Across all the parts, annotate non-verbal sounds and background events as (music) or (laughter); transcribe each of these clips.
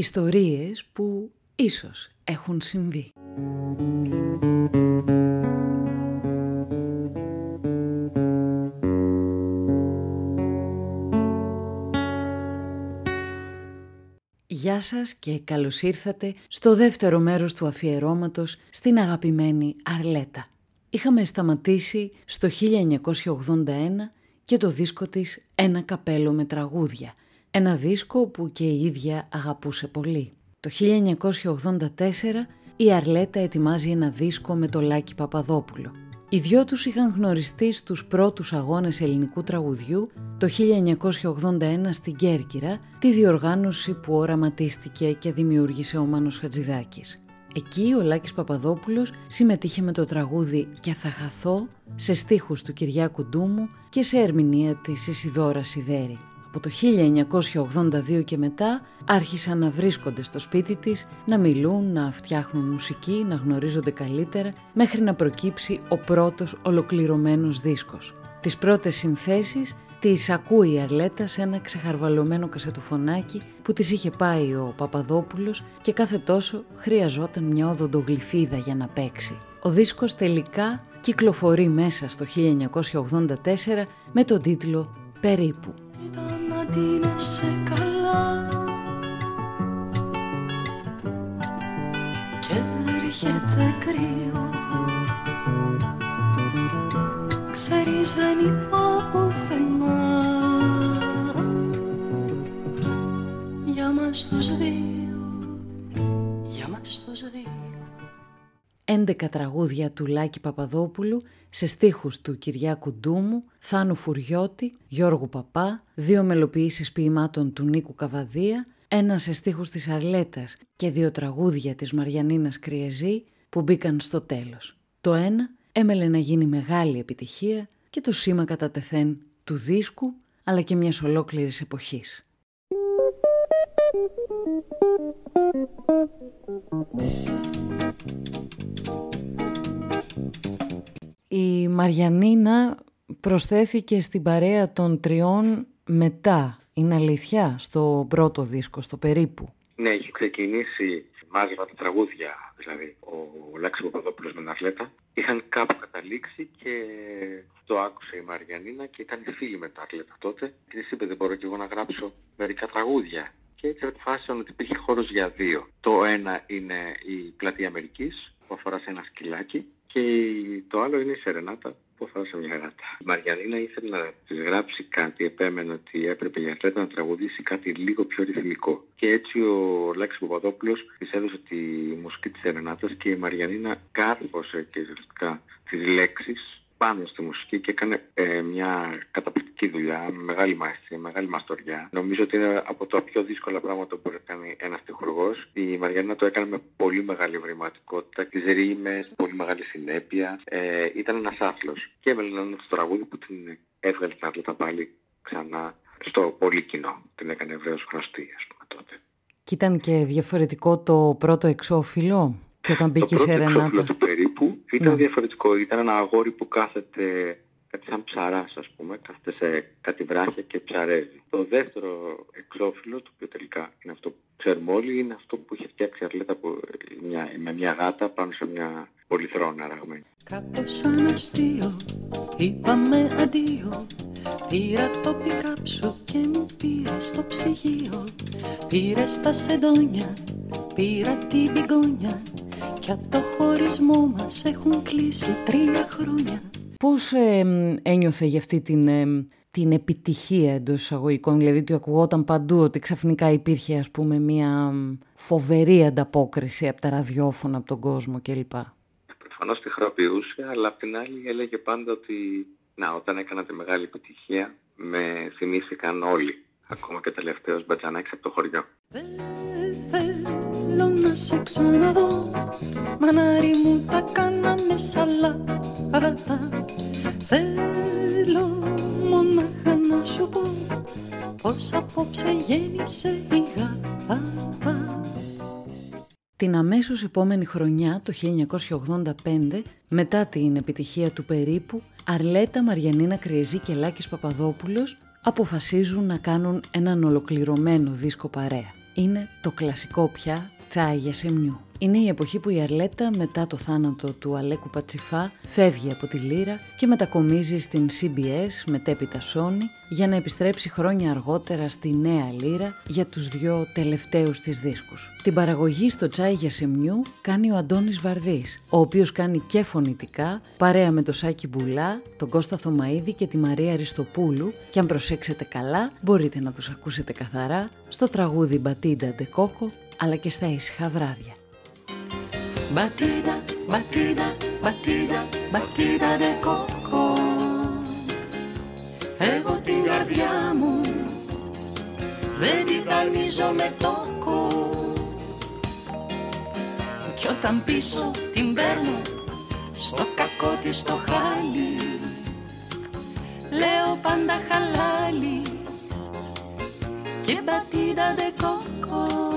Ιστορίες που ίσως έχουν συμβεί. Γεια σας και καλώς ήρθατε στο δεύτερο μέρος του αφιερώματος στην αγαπημένη Αρλέτα. Είχαμε σταματήσει στο 1981 και το δίσκο της «Ένα καπέλο με τραγούδια», ένα δίσκο που και η ίδια αγαπούσε πολύ. Το 1984 η Αρλέτα ετοιμάζει ένα δίσκο με το Λάκη Παπαδόπουλο. Οι δυο τους είχαν γνωριστεί στους πρώτους αγώνες ελληνικού τραγουδιού το 1981 στην Κέρκυρα, τη διοργάνωση που οραματίστηκε και δημιούργησε ο Μάνος Χατζηδάκης. Εκεί ο Λάκης Παπαδόπουλος συμμετείχε με το τραγούδι «Και θα χαθώ» σε στίχους του Κυριάκου Ντούμου και σε ερμηνεία της Ισιδώρας Σιδέρη. Από το 1982 και μετά άρχισαν να βρίσκονται στο σπίτι της, να μιλούν, να φτιάχνουν μουσική, να γνωρίζονται καλύτερα, μέχρι να προκύψει ο πρώτος ολοκληρωμένος δίσκος. Τις πρώτες συνθέσεις τις ακούει η Αρλέτα σε ένα ξεχαρβαλωμένο κασετοφωνάκι που της είχε πάει ο Παπαδόπουλος και κάθε τόσο χρειαζόταν μια οδοντογλυφίδα για να παίξει. Ο δίσκος τελικά κυκλοφορεί μέσα στο 1984 με τον τίτλο «Περίπου» καλά. Και έρχεται κρύο. Ξέρεις δεν είπα πουθενά για μας τους δύο, για μας τους δύο 11 τραγούδια του Λάκη Παπαδόπουλου σε στίχους του Κυριάκου Ντούμου, Θάνου Φουριώτη, Γιώργου Παπά, δύο μελοποιήσεις ποιημάτων του Νίκου Καβαδία, ένα σε στίχους της Αρλέτας και δύο τραγούδια της Μαριανίνας Κριεζή που μπήκαν στο τέλος. Το ένα έμελε να γίνει μεγάλη επιτυχία και το σήμα κατά τεθέν του δίσκου αλλά και μιας ολόκληρης εποχής. Η Μαριανίνα προσθέθηκε στην παρέα των τριών μετά. Είναι αλήθεια στο πρώτο δίσκο, στο περίπου. Ναι, έχει ξεκινήσει μάζευα τα τραγούδια, δηλαδή ο Λάξης Παπαδόπουλος με Ναρλέτα. Είχαν κάπου καταλήξει και το άκουσε η Μαριανίνα και ήταν φίλη με τα Αρλέτα τότε. Και της είπε δεν μπορώ και εγώ να γράψω μερικά τραγούδια. Και έτσι αποφάσισαν ότι υπήρχε χώρος για δύο. Το ένα είναι η πλατεία Αμερικής που αφορά σε ένα σκυλάκι και το άλλο είναι η Σερενάτα που αφορά σε μια γάτα. Η Μαριανίνα ήθελε να της γράψει κάτι, επέμενε ότι έπρεπε η Ατλέτα να τραγουδήσει κάτι λίγο πιο ρυθμικό. Και έτσι ο Λάκης Παπαδόπουλος της έδωσε τη μουσική της Σερενάτας και η Μαριανίνα κάρφωσε και ουσιαστικά τις λέξεις πάνω στη μουσική και έκανε ε, μια καταπληκτική δουλειά, μεγάλη μάστιγα, μεγάλη μαστοριά. Νομίζω ότι είναι από τα πιο δύσκολα πράγματα που μπορεί να κάνει ένας τυχουργός. Η Μαριάννα το έκανε με πολύ μεγάλη ευρηματικότητα, τις ρήμες, πολύ μεγάλη συνέπεια. Ε, ήταν ένας άθλος. Και έβαλε ένα τραγούδι που την έβγαλε τα πάλι ξανά στο πολύ κοινό. Την έκανε ευρέως γνωστή, ας πούμε τότε. Και ήταν και διαφορετικό το πρώτο εξώφυλλο. Και όταν μπήκε η Σερενάτα. του περίπου ήταν ναι. διαφορετικό. Ήταν ένα αγόρι που κάθεται κάτι σαν ψαράς, ας πούμε, κάθεται σε κάτι βράχια και ψαρεύει. Το δεύτερο εξώφυλλο, το οποίο τελικά είναι αυτό που ξέρουμε όλοι, είναι αυτό που είχε φτιάξει η Αρλέτα μια, με μια γάτα πάνω σε μια πολυθρόνα ραγμένη. Κάπως σαν αστείο, είπαμε αντίο. Πήρα το πικάψου και μου πήρε στο ψυγείο. Πήρε τα σεντόνια, πήρα την πηγόνια και από το χωρισμό μας έχουν κλείσει τρία χρόνια. Πώς ε, ένιωθε για αυτή την, ε, την επιτυχία εντός εισαγωγικών, δηλαδή ότι ακουγόταν παντού ότι ξαφνικά υπήρχε ας πούμε μια φοβερή ανταπόκριση από τα ραδιόφωνα, από τον κόσμο κλπ. Προφανώς τη χαροποιούσε, αλλά απ' την άλλη έλεγε πάντα ότι να, όταν έκανα τη μεγάλη επιτυχία με θυμήθηκαν όλοι ακόμα και τελευταίος μπατζανάκης από το χωριό. Δεν θέλω να σε ξαναδώ. Μανάρι μου τα κάναμε σαλάτα Θέλω μονάχα να σου πω Πως απόψε γέννησε η γάτα. Την αμέσως επόμενη χρονιά, το 1985, μετά την επιτυχία του περίπου, Αρλέτα Μαριανίνα Κρυεζή και Λάκης Παπαδόπουλος αποφασίζουν να κάνουν έναν ολοκληρωμένο δίσκο παρέα. είναι το κλασικό πια τσάι για σεμνιού. Είναι η εποχή που η Αρλέτα μετά το θάνατο του Αλέκου Πατσιφά φεύγει από τη Λύρα και μετακομίζει στην CBS μετέπειτα Sony για να επιστρέψει χρόνια αργότερα στη Νέα Λύρα για τους δυο τελευταίους της δίσκους. Την παραγωγή στο τσάι για σεμνιού κάνει ο Αντώνης Βαρδής, ο οποίος κάνει και φωνητικά, παρέα με το Σάκη Μπουλά, τον Κώστα Θωμαίδη και τη Μαρία Αριστοπούλου και αν προσέξετε καλά μπορείτε να τους ακούσετε καθαρά στο τραγούδι Μπατίντα Ντεκόκο αλλά και στα ήσυχα βράδια. Μπατίδα, μπατίδα, μπατίδα, μπατίδα δε κόκο Εγώ την καρδιά μου δεν τη δαλμίζω με τόκο. Κι όταν πίσω την παίρνω στο κακό της το χάλι Λέω πάντα χαλάλι και μπατίδα δε κόκο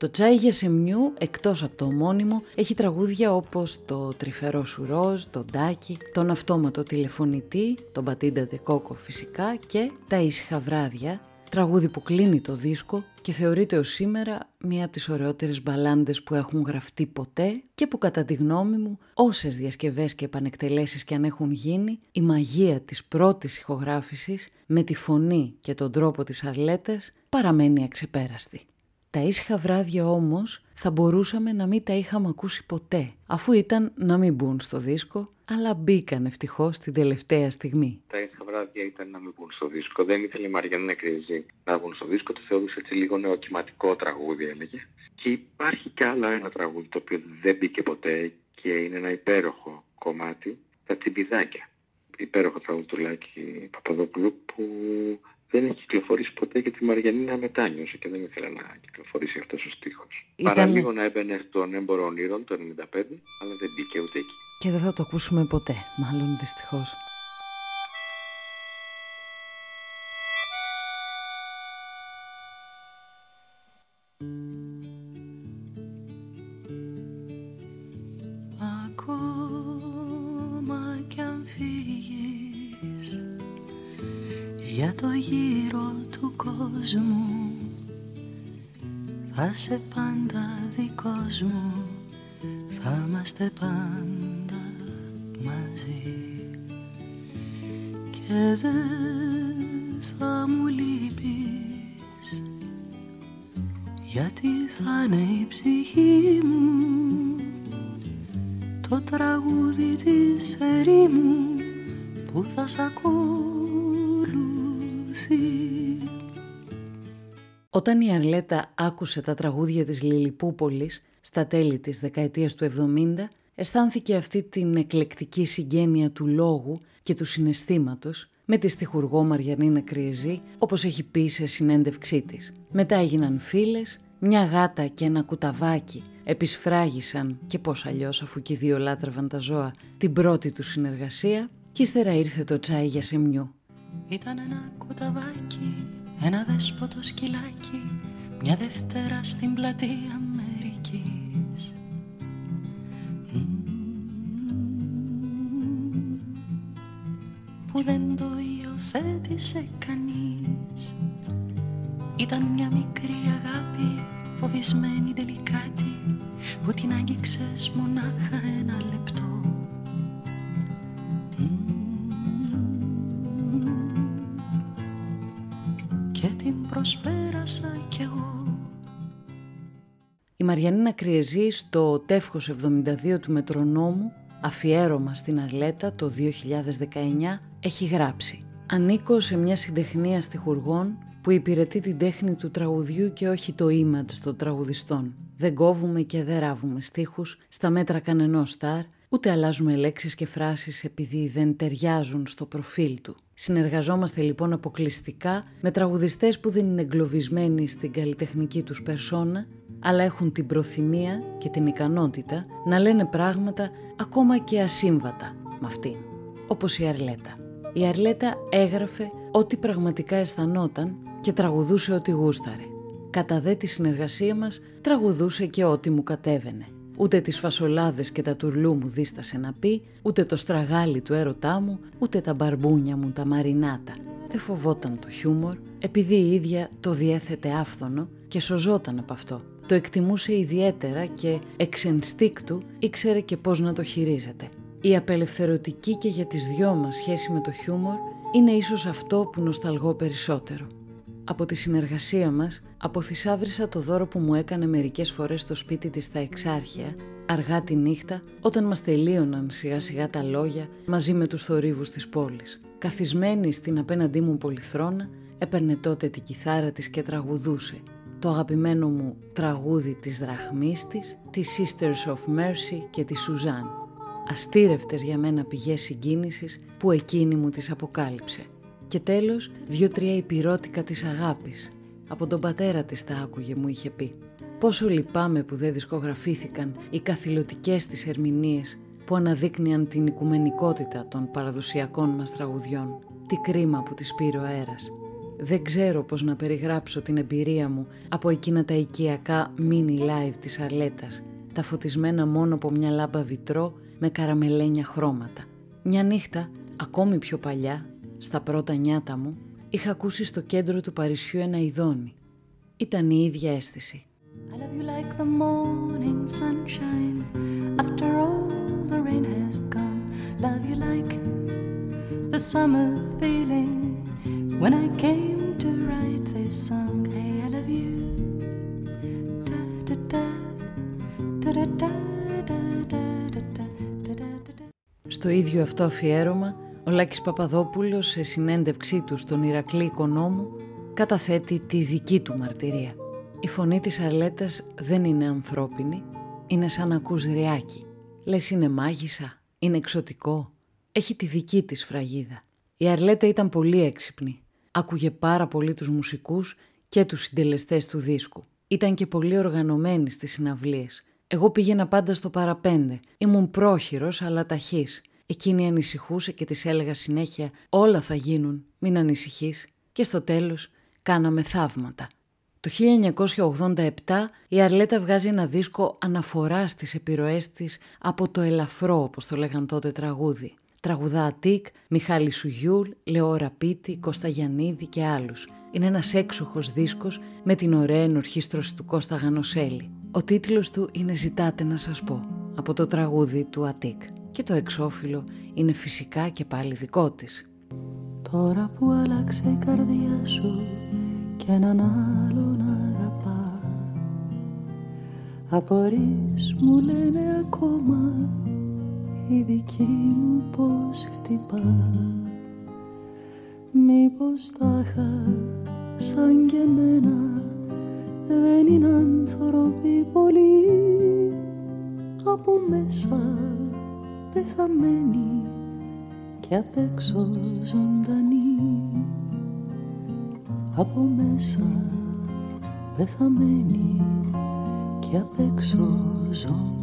Το τσάι για σεμνιού, εκτός από το ομώνυμο, έχει τραγούδια όπως το τρυφερό σουρόζ, το ντάκι, τον αυτόματο τηλεφωνητή, τον πατίντα δεκόκο φυσικά και τα ήσυχα βράδια, τραγούδι που κλείνει το δίσκο και θεωρείται ως σήμερα μία από τις ωραιότερες μπαλάντες που έχουν γραφτεί ποτέ και που κατά τη γνώμη μου όσες διασκευές και επανεκτελέσεις και αν έχουν γίνει η μαγεία της πρώτης ηχογράφησης με τη φωνή και τον τρόπο της Αρλέτας παραμένει αξεπέραστη. Τα ήσυχα βράδια όμως θα μπορούσαμε να μην τα είχαμε ακούσει ποτέ, αφού ήταν να μην μπουν στο δίσκο, αλλά μπήκαν ευτυχώς την τελευταία στιγμή. Τα ήσυχα βράδια ήταν να μην μπουν στο δίσκο. Δεν ήθελε η Μαριάννα Κρυεζή να μπουν στο δίσκο, το θεώρησε έτσι λίγο νεοκυματικό τραγούδι, έλεγε. Και υπάρχει κι άλλο ένα τραγούδι το οποίο δεν μπήκε ποτέ και είναι ένα υπέροχο κομμάτι, τα τσιμπιδάκια. Υπέροχο τραγούδι του Λάκη Παπαδόπουλου που δεν έχει κυκλοφορήσει ποτέ γιατί η Μαριανίνα μετάνιωσε και δεν ήθελε να κυκλοφορήσει αυτός ο στίχος. Ήταν... Παραλίγο να έμπαινε στον έμπορο ονείρων το 1995, αλλά δεν μπήκε ούτε εκεί. Και δεν θα το ακούσουμε ποτέ, μάλλον δυστυχώς. Για το γύρο του κόσμου θα σε πάντα δικός μου θα είμαστε πάντα μαζί. Και δεν θα μου λείπεις γιατί θα είναι η ψυχή μου το τραγούδι της ερήμου που θα σ' ακούω Όταν η Αρλέτα άκουσε τα τραγούδια της Λιλιπούπολης στα τέλη της δεκαετίας του 70, αισθάνθηκε αυτή την εκλεκτική συγγένεια του λόγου και του συναισθήματος με τη στιχουργό Μαριανίνα Κριεζή, όπως έχει πει σε συνέντευξή της. Μετά έγιναν φίλες, μια γάτα και ένα κουταβάκι επισφράγισαν και πώς αλλιώς αφού και οι δύο λάτρευαν τα ζώα την πρώτη τους συνεργασία και ύστερα ήρθε το τσάι για σεμνιού. Ήταν ένα κουταβάκι ένα δέσποτο σκυλάκι μια Δευτέρα στην πλατεία Αμερικής. Που δεν το υιοθέτησε κανείς. Ήταν μια μικρή αγάπη φοβισμένη τελικάτη που την άγγιξες μονάχα ένα λεπτό Μαριανίνα Κριεζή στο τεύχος 72 του Μετρονόμου, αφιέρωμα στην Αρλέτα το 2019, έχει γράψει «Ανήκω σε μια συντεχνία στιχουργών που υπηρετεί την τέχνη του τραγουδιού και όχι το image των τραγουδιστών. Δεν κόβουμε και δεν ράβουμε στίχους στα μέτρα κανενός στάρ, ούτε αλλάζουμε λέξεις και φράσεις επειδή δεν ταιριάζουν στο προφίλ του. Συνεργαζόμαστε λοιπόν αποκλειστικά με τραγουδιστές που δεν είναι εγκλωβισμένοι στην καλλιτεχνική τους περσόνα, αλλά έχουν την προθυμία και την ικανότητα να λένε πράγματα ακόμα και ασύμβατα με αυτήν, όπως η Αρλέτα. Η Αρλέτα έγραφε ό,τι πραγματικά αισθανόταν και τραγουδούσε ό,τι γούσταρε. Κατά δε τη συνεργασία μας τραγουδούσε και ό,τι μου κατέβαινε – Ούτε τις φασολάδες και τα τουρλού μου δίστασε να πει, ούτε το στραγάλι του έρωτά μου, ούτε τα μπαρμπούνια μου τα μαρινάτα. Δεν φοβόταν το χιούμορ, επειδή η ίδια το διέθετε άφθονο και σωζόταν από αυτό. Το εκτιμούσε ιδιαίτερα και εξ ενστίκτου ήξερε και πώς να το χειρίζεται. Η απελευθερωτική και για τις δυο μας σχέση με το χιούμορ είναι ίσως αυτό που νοσταλγώ περισσότερο. Από τη συνεργασία μας αποθυσάβρισα το δώρο που μου έκανε μερικές φορές στο σπίτι της στα Εξάρχεια, αργά τη νύχτα, όταν μας τελείωναν σιγά σιγά τα λόγια μαζί με τους θορύβους της πόλης. Καθισμένη στην απέναντί μου πολυθρόνα, έπαιρνε τότε την κιθάρα της και τραγουδούσε. Το αγαπημένο μου τραγούδι της Δραχμής της, της Sisters of Mercy και της Σουζάν. Αστήρευτες για μένα πηγές συγκίνησης που εκείνη μου τις αποκάλυψε. Και τέλος, δύο-τρία υπηρώτικα της αγάπης. Από τον πατέρα της τα άκουγε μου είχε πει. Πόσο λυπάμαι που δεν δισκογραφήθηκαν οι καθηλωτικές της ερμηνείες που αναδείκνυαν την οικουμενικότητα των παραδοσιακών μας τραγουδιών. Τι κρίμα που τις πήρε ο αέρας. Δεν ξέρω πώς να περιγράψω την εμπειρία μου από εκείνα τα οικιακά mini live της Αρλέτας, τα φωτισμένα μόνο από μια λάμπα βιτρό με καραμελένια χρώματα. Μια νύχτα, ακόμη πιο παλιά, στα πρώτα νιάτα μου, είχα ακούσει στο κέντρο του Παρισιού ένα ειδόνι. Ήταν η ίδια αίσθηση. I love you like the morning sunshine After all the rain has gone Love you like the summer feeling When I came to write this song Hey, I love you da da da da da da da da da da Στο ίδιο αυτό αφιέρωμα ο Λάκης Παπαδόπουλος σε συνέντευξή του στον Ηρακλή Οικονόμου καταθέτει τη δική του μαρτυρία. Η φωνή της Αρλέτας δεν είναι ανθρώπινη, είναι σαν να ακούς ριάκι. Λες είναι μάγισσα, είναι εξωτικό, έχει τη δική της φραγίδα. Η Αρλέτα ήταν πολύ έξυπνη. Άκουγε πάρα πολύ τους μουσικούς και τους συντελεστές του δίσκου. Ήταν και πολύ οργανωμένη στις συναυλίες. Εγώ πήγαινα πάντα στο παραπέντε. Ήμουν πρόχειρος αλλά ταχύς. Εκείνη ανησυχούσε και της έλεγα συνέχεια «Όλα θα γίνουν, μην ανησυχείς». Και στο τέλος κάναμε θαύματα. Το 1987 η Αρλέτα βγάζει ένα δίσκο αναφοράς στις επιρροές της από το ελαφρό όπως το λέγαν τότε τραγούδι. Τραγουδά Αττικ, Μιχάλη Σουγιούλ, Λεώρα Πίτη, Κώστα Γιαννίδη και άλλους. Είναι ένας έξοχος δίσκος με την ωραία ενορχίστρωση του Κώστα Γανοσέλη. Ο τίτλος του είναι «Ζητάτε να σας πω» από το τραγούδι του Αττικ και το εξώφυλλο είναι φυσικά και πάλι δικό της. Τώρα που άλλαξε η καρδιά σου και έναν άλλον αγαπά Απορείς μου λένε ακόμα η δική μου πως χτυπά. Μήπως τα σαν και εμένα δεν είναι άνθρωποι πολύ από μέσα πεθαμένη και απ' έξω ζωντανή από μέσα πεθαμένη και απ' έξω ζωντανή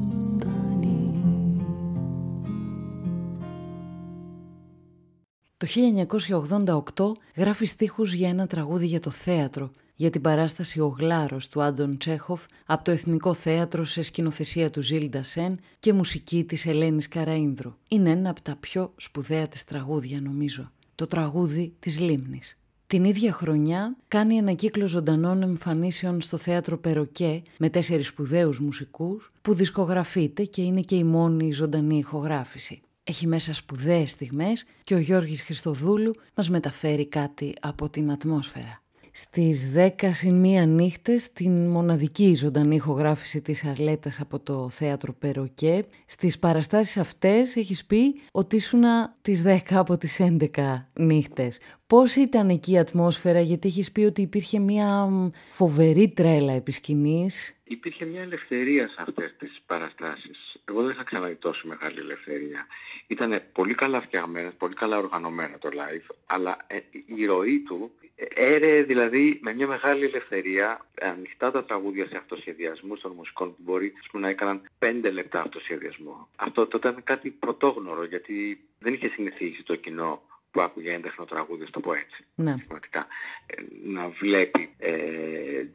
Το 1988 γράφει στίχους για ένα τραγούδι για το θέατρο για την παράσταση «Ο Γλάρος» του Άντων Τσέχοφ από το Εθνικό Θέατρο σε σκηνοθεσία του Ζίλντα Σεν και μουσική της Ελένης Καραΐνδρου. Είναι ένα από τα πιο σπουδαία της τραγούδια νομίζω, το τραγούδι της Λίμνης. Την ίδια χρονιά κάνει ένα κύκλο ζωντανών εμφανίσεων στο θέατρο Περοκέ με τέσσερις σπουδαίους μουσικούς που δισκογραφείται και είναι και η μόνη ζωντανή ηχογράφηση. Έχει μέσα σπουδαίες στιγμές και ο Γιώργης Χριστοδούλου μας μεταφέρει κάτι από την ατμόσφαιρα στις 10 συν μία νύχτες την μοναδική ζωντανή ηχογράφηση της Αρλέτας από το θέατρο Περοκέ. Στις παραστάσεις αυτές έχεις πει ότι ήσουν τις 10 από τις 11 νύχτες. Πώς ήταν εκεί η ατμόσφαιρα, γιατί έχεις πει ότι υπήρχε μια φοβερή τρέλα επί σκηνής. Υπήρχε μια ελευθερία σε αυτές τις παραστάσεις. Εγώ δεν είχα ξαναδεί τόσο μεγάλη ελευθερία. Ήταν πολύ καλά φτιαγμένα, πολύ καλά οργανωμένα το live, αλλά ε, η ροή του Έρε δηλαδή με μια μεγάλη ελευθερία, ανοιχτά τα τραγούδια σε αυτοσχεδιασμού των μουσικών που μπορεί να έκαναν πέντε λεπτά αυτοσχεδιασμό. Αυτό τότε ήταν κάτι πρωτόγνωρο γιατί δεν είχε συνηθίσει το κοινό που άκουγε έντεχνο τραγούδι, το πω έτσι. Ναι. Ε, να βλέπει ε,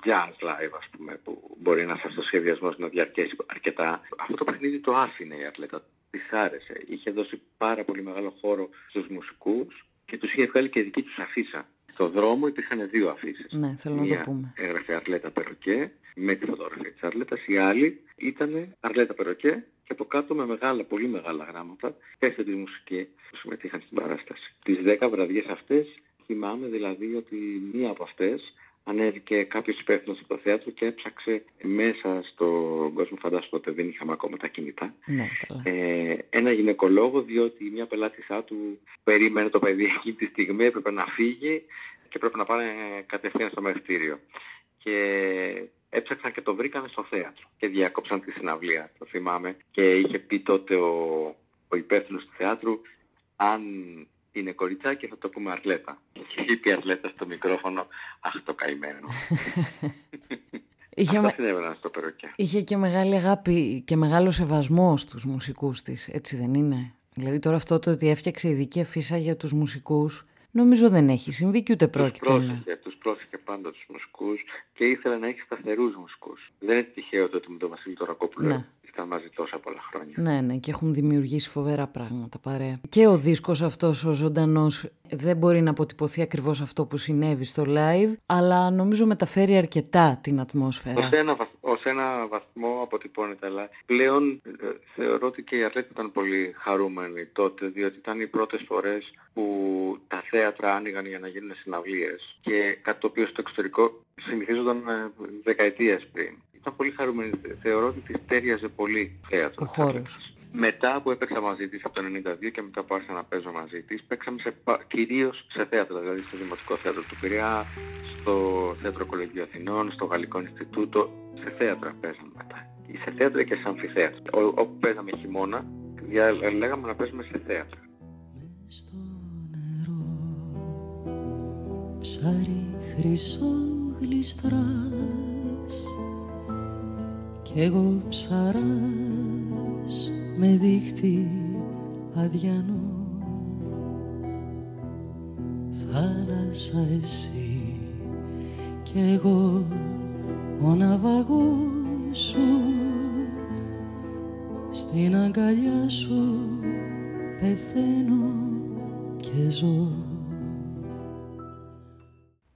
jazz live, ας πούμε, που μπορεί να το σχεδιασμό να διαρκέσει αρκετά. Αυτό το παιχνίδι το άφηνε η Ατλέτα. Της άρεσε. Είχε δώσει πάρα πολύ μεγάλο χώρο στους μουσικούς και τους είχε βγάλει και δική τους αφίσα. Στο δρόμο υπήρχαν δύο αφήσεις. Ναι, θέλω να το πούμε. Έγραφε Αρλέτα Περοκέ με τη φωτογραφία τη Αρλέτα. Η άλλη ήταν Αρλέτα Περοκέ και από κάτω με μεγάλα, πολύ μεγάλα γράμματα πέστε τη μουσική που συμμετείχαν στην παράσταση. Τις δέκα βραδιές αυτές θυμάμαι δηλαδή ότι μία από αυτές ανέβηκε κάποιος υπεύθυνος από το θέατρο και έψαξε μέσα στον κόσμο, φαντάσου τότε δεν είχαμε ακόμα τα κινητά, ναι, ε, ένα γυναικολόγο διότι μια πελάτησά του περίμενε το παιδί (laughs) εκείνη τη στιγμή, έπρεπε να φύγει και έπρεπε να πάνε κατευθείαν στο μεριστήριο. Και έψαξαν και το βρήκαν στο θέατρο και διάκοψαν τη συναυλία, το θυμάμαι. Και είχε πει τότε ο, ο υπεύθυνος του θεάτρου αν είναι κοριτσάκι, θα το πούμε Αρλέτα. Και είπε η Αρλέτα στο μικρόφωνο, αχ το καημένο. Είχε, Αυτά με... στο περοκιά. Είχε και μεγάλη αγάπη και μεγάλο σεβασμό στους μουσικούς της, έτσι δεν είναι; Δηλαδή τώρα αυτό το ότι έφτιαξε ειδική αφίσα για τους μουσικούς, νομίζω δεν έχει συμβεί και ούτε πρόκειται τους πρόσεχε, Τους πρόσεχε πάντα τους μουσικούς και ήθελε να έχει σταθερούς μουσικούς. Δεν είναι τυχαίο το ότι με τον Βασίλη Τωρακόπουλο ναι ήταν μαζί τόσα πολλά χρόνια. Ναι, ναι, και έχουν δημιουργήσει φοβερά πράγματα παρέα. Και ο δίσκος αυτός ο ζωντανός δεν μπορεί να αποτυπωθεί ακριβώς αυτό που συνέβη στο live, αλλά νομίζω μεταφέρει αρκετά την ατμόσφαιρα. Ως ένα, ως ένα βαθμό αποτυπώνεται, αλλά πλέον ε, θεωρώ ότι και η Αρλέτη ήταν πολύ χαρούμενη τότε, διότι ήταν οι πρώτες φορές που τα θέατρα άνοιγαν για να γίνουν συναυλίες και κάτι το οποίο στο εξωτερικό συνηθίζονταν ε, δεκαετίες πριν ήταν πολύ χαρούμενη. Θεωρώ ότι τη τέριαζε πολύ θέατρο. Ο χώρος. Μετά που έπαιξα μαζί της από το 1992 και μετά που άρχισα να παίζω μαζί της, παίξαμε κυρίως σε θέατρο, δηλαδή στο Δημοτικό Θέατρο του Πειραιά, στο Θέατρο Κολεγίου Αθηνών, στο Γαλλικό Ινστιτούτο. Σε θέατρα παίζαμε μετά. Σε θέατρα και σε αμφιθέατρα. Όπου παίζαμε χειμώνα, λέγαμε να παίζουμε σε θέατρα. Στο νερό, ψάρι χρυσό κι εγώ ψαράς με δίχτυ αδιανό. Θάλασσα εσύ κι εγώ ο ναυαγός σου. Στην αγκαλιά σου πεθαίνω και ζω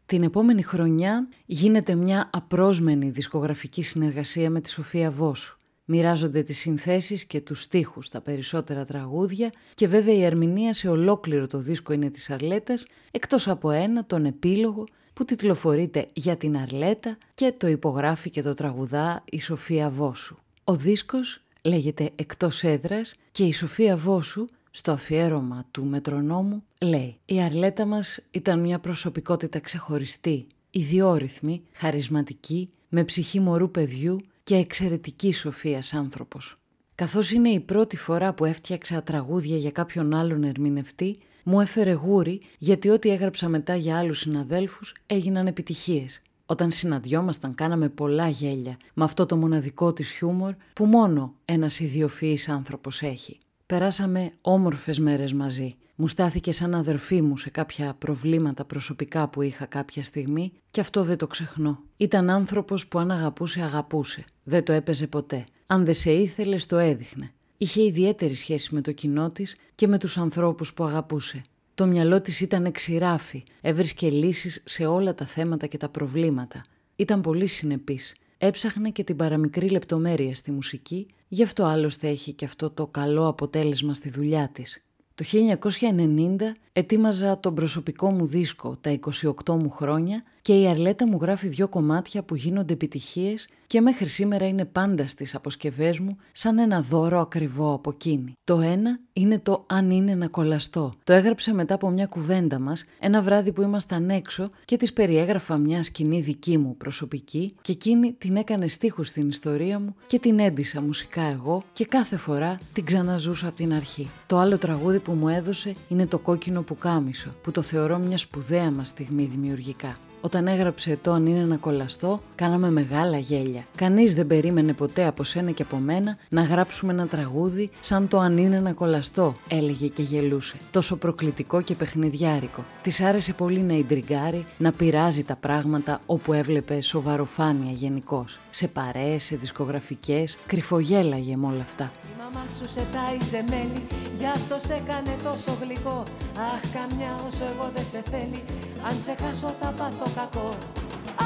την επόμενη χρονιά γίνεται μια απρόσμενη δισκογραφική συνεργασία με τη Σοφία Βόσου. Μοιράζονται τις συνθέσεις και τους στίχους στα περισσότερα τραγούδια και βέβαια η ερμηνεία σε ολόκληρο το δίσκο είναι της Αρλέτας, εκτός από ένα, τον επίλογο, που τιτλοφορείται για την Αρλέτα και το υπογράφει και το τραγουδά η Σοφία Βόσου. Ο δίσκος λέγεται «Εκτός έδρας» και η Σοφία Βόσου στο αφιέρωμα του μετρονόμου λέει «Η Αρλέτα μας ήταν μια προσωπικότητα ξεχωριστή, ιδιόρυθμη, χαρισματική, με ψυχή μωρού παιδιού και εξαιρετική σοφίας άνθρωπος. Καθώς είναι η πρώτη φορά που έφτιαξα τραγούδια για κάποιον άλλον ερμηνευτή, μου έφερε γούρι γιατί ό,τι έγραψα μετά για άλλους συναδέλφους έγιναν επιτυχίες. Όταν συναντιόμασταν κάναμε πολλά γέλια με αυτό το μοναδικό της χιούμορ που μόνο ένας ιδιοφυής άνθρωπος έχει. Περάσαμε όμορφες μέρες μαζί. Μου στάθηκε σαν αδερφή μου σε κάποια προβλήματα προσωπικά που είχα κάποια στιγμή και αυτό δεν το ξεχνώ. Ήταν άνθρωπος που αν αγαπούσε αγαπούσε. Δεν το έπαιζε ποτέ. Αν δεν σε ήθελε το έδειχνε. Είχε ιδιαίτερη σχέση με το κοινό της και με τους ανθρώπους που αγαπούσε. Το μυαλό της ήταν εξηράφη, έβρισκε λύσεις σε όλα τα θέματα και τα προβλήματα. Ήταν πολύ συνεπής Έψαχνε και την παραμικρή λεπτομέρεια στη μουσική, γι' αυτό άλλωστε έχει και αυτό το καλό αποτέλεσμα στη δουλειά της. Το 1990 ετοίμαζα τον προσωπικό μου δίσκο τα 28 μου χρόνια και η Αρλέτα μου γράφει δύο κομμάτια που γίνονται επιτυχίες και μέχρι σήμερα είναι πάντα στις αποσκευές μου σαν ένα δώρο ακριβό από εκείνη. Το ένα είναι το «Αν είναι να κολλαστώ». Το έγραψε μετά από μια κουβέντα μας ένα βράδυ που ήμασταν έξω και της περιέγραφα μια σκηνή δική μου προσωπική και εκείνη την έκανε στίχους στην ιστορία μου και την έντυσα μουσικά εγώ και κάθε φορά την ξαναζούσα από την αρχή. Το άλλο τραγούδι που μου έδωσε είναι το κόκκινο πουκάμισο που το θεωρώ μια σπουδαία μας στιγμή δημιουργικά. Όταν έγραψε το αν είναι να κολλαστώ, κάναμε μεγάλα γέλια. Κανείς δεν περίμενε ποτέ από σένα και από μένα να γράψουμε ένα τραγούδι σαν το αν είναι να κολλαστώ, έλεγε και γελούσε. Τόσο προκλητικό και παιχνιδιάρικο. Της άρεσε πολύ να ιντριγκάρει, να πειράζει τα πράγματα όπου έβλεπε σοβαροφάνεια γενικώ. Σε παρέες, σε δισκογραφικές, κρυφογέλαγε με όλα αυτά. Η μαμά σου σε τάιζε μέλι, γι' αυτό σε έκανε τόσο γλυκό. Αχ, καμιά όσο εγώ δεν σε θέλει, Αν σε χάσω θα πάθω κακό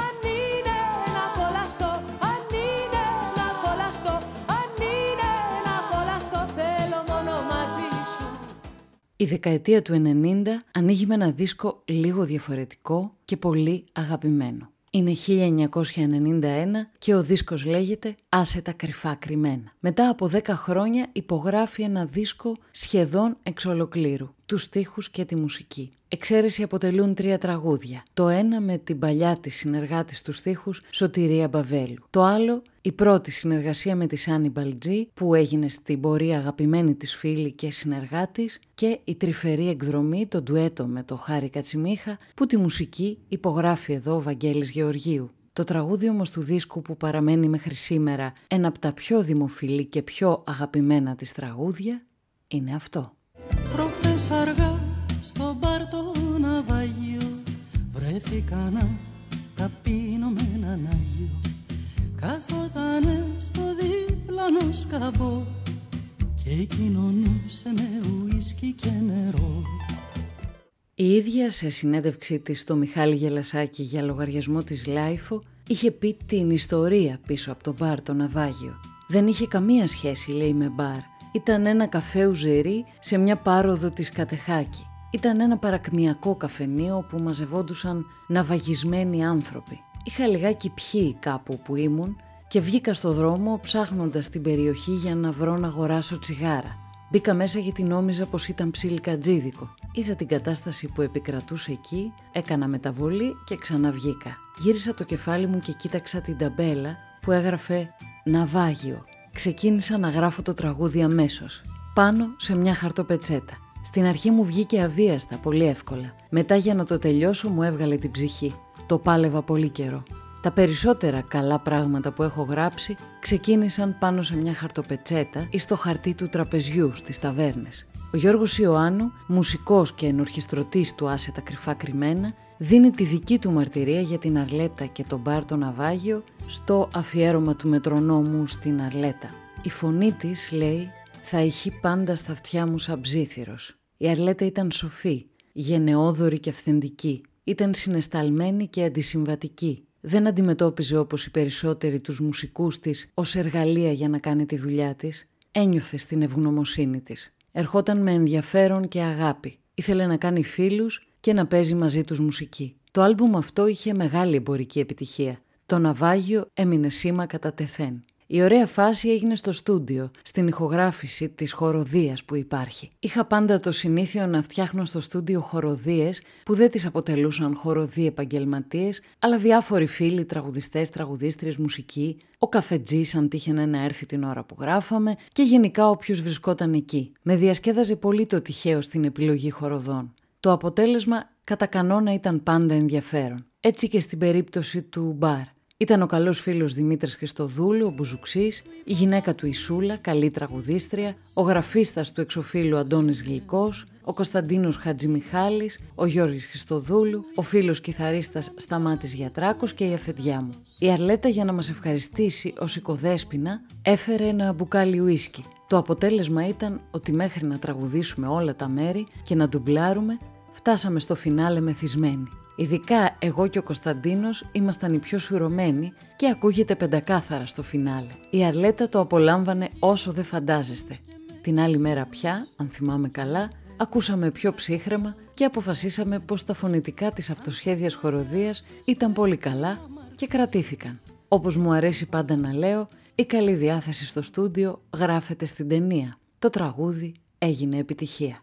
Αν είναι να κολλαστώ Αν είναι να κολλαστώ Αν είναι να κολλαστώ Θέλω μόνο μαζί σου Η δεκαετία του 90 ανοίγει με ένα δίσκο λίγο διαφορετικό και πολύ αγαπημένο. Είναι 1991 και ο δίσκος λέγεται «Άσε τα κρυφά κρυμμένα». Μετά από 10 χρόνια υπογράφει ένα δίσκο σχεδόν εξ ολοκλήρου, τους στίχους και τη μουσική. Εξαίρεση αποτελούν τρία τραγούδια. Το ένα με την παλιά της συνεργάτη στους στίχους Σωτηρία Μπαβέλου. Το άλλο η πρώτη συνεργασία με τη Σάνι Μπαλτζή που έγινε στην πορεία αγαπημένη της φίλη και συνεργάτης και η τρυφερή εκδρομή, το ντουέτο με το Χάρη Κατσιμίχα που τη μουσική υπογράφει εδώ ο Βαγγέλης Γεωργίου. Το τραγούδι όμως του δίσκου που παραμένει μέχρι σήμερα ένα από τα πιο δημοφιλή και πιο αγαπημένα της τραγούδια είναι αυτό. Προχτές αργά βρέθηκα να ταπείνω με έναν Άγιο Καθότανε στο διπλανό σκαμπό και κοινωνούσε με ουίσκι και νερό Η ίδια σε συνέντευξή της στο Μιχάλη Γελασάκη για λογαριασμό της LiFO είχε πει την ιστορία πίσω από το μπαρ το ναυάγιο. Δεν είχε καμία σχέση λέει με μπαρ. Ήταν ένα καφέ ουζερί σε μια πάροδο της Κατεχάκη. Ήταν ένα παρακμιακό καφενείο που μαζευόντουσαν ναυαγισμένοι άνθρωποι. Είχα λιγάκι πιει κάπου που ήμουν και βγήκα στο δρόμο ψάχνοντας την περιοχή για να βρω να αγοράσω τσιγάρα. Μπήκα μέσα γιατί νόμιζα πως ήταν ψιλικατζίδικο. Είδα την κατάσταση που επικρατούσε εκεί, έκανα μεταβολή και ξαναβγήκα. Γύρισα το κεφάλι μου και κοίταξα την ταμπέλα που έγραφε «Ναυάγιο». Ξεκίνησα να γράφω το τραγούδι αμέσως. Πάνω σε μια χαρτοπετσέτα. Στην αρχή μου βγήκε αβίαστα, πολύ εύκολα. Μετά για να το τελειώσω μου έβγαλε την ψυχή. Το πάλευα πολύ καιρό. Τα περισσότερα καλά πράγματα που έχω γράψει ξεκίνησαν πάνω σε μια χαρτοπετσέτα ή στο χαρτί του τραπεζιού στις ταβέρνες. Ο Γιώργος Ιωάννου, μουσικός και ενορχιστρωτής του Άσε τα κρυφά κρυμμένα, δίνει τη δική του μαρτυρία για την Αρλέτα και τον μπαρ το Ναυάγιο στο αφιέρωμα του μετρονόμου στην Αρλέτα. Η φωνή της, λέει, θα ηχεί πάντα στα αυτιά μου σαν ψήθυρος. Η Αρλέτα ήταν σοφή, γενναιόδορη και αυθεντική. Ήταν συνεσταλμένη και αντισυμβατική. Δεν αντιμετώπιζε όπως οι περισσότεροι τους μουσικούς της ως εργαλεία για να κάνει τη δουλειά της. Ένιωθε στην ευγνωμοσύνη της. Ερχόταν με ενδιαφέρον και αγάπη. Ήθελε να κάνει φίλους και να παίζει μαζί τους μουσική. Το άλμπουμ αυτό είχε μεγάλη εμπορική επιτυχία. Το ναυάγιο έμεινε σήμα κατά τεθέν. Η ωραία φάση έγινε στο στούντιο, στην ηχογράφηση της χοροδίας που υπάρχει. Είχα πάντα το συνήθειο να φτιάχνω στο στούντιο χοροδίες που δεν τις αποτελούσαν χοροδοί επαγγελματίες, αλλά διάφοροι φίλοι, τραγουδιστές, τραγουδίστριες, μουσικοί, ο καφετζής αν τύχαινε να έρθει την ώρα που γράφαμε και γενικά όποιος βρισκόταν εκεί. Με διασκέδαζε πολύ το τυχαίο στην επιλογή χοροδών. Το αποτέλεσμα κατά κανόνα ήταν πάντα ενδιαφέρον. Έτσι και στην περίπτωση του μπαρ. Ήταν ο καλός φίλος Δημήτρης Χριστοδούλου, ο Μπουζουξής, η γυναίκα του Ισούλα, καλή τραγουδίστρια, ο γραφίστας του εξοφίλου Αντώνης Γλυκός, ο Κωνσταντίνος Χατζημιχάλης, ο Γιώργης Χριστοδούλου, ο φίλος κιθαρίστας Σταμάτης Γιατράκος και η αφεντιά μου. Η Αρλέτα για να μας ευχαριστήσει ως οικοδέσποινα έφερε ένα μπουκάλι ουίσκι. Το αποτέλεσμα ήταν ότι μέχρι να τραγουδήσουμε όλα τα μέρη και να ντουμπλάρουμε, φτάσαμε στο φινάλε μεθυσμένοι. Ειδικά εγώ και ο Κωνσταντίνος ήμασταν οι πιο σουρωμένοι και ακούγεται πεντακάθαρα στο φινάλε. Η Αρλέτα το απολάμβανε όσο δεν φαντάζεστε. Την άλλη μέρα πια, αν θυμάμαι καλά, ακούσαμε πιο ψύχρεμα και αποφασίσαμε πως τα φωνητικά της αυτοσχέδιας χοροδίας ήταν πολύ καλά και κρατήθηκαν. Όπως μου αρέσει πάντα να λέω, η καλή διάθεση στο στούντιο γράφεται στην ταινία. Το τραγούδι έγινε επιτυχία.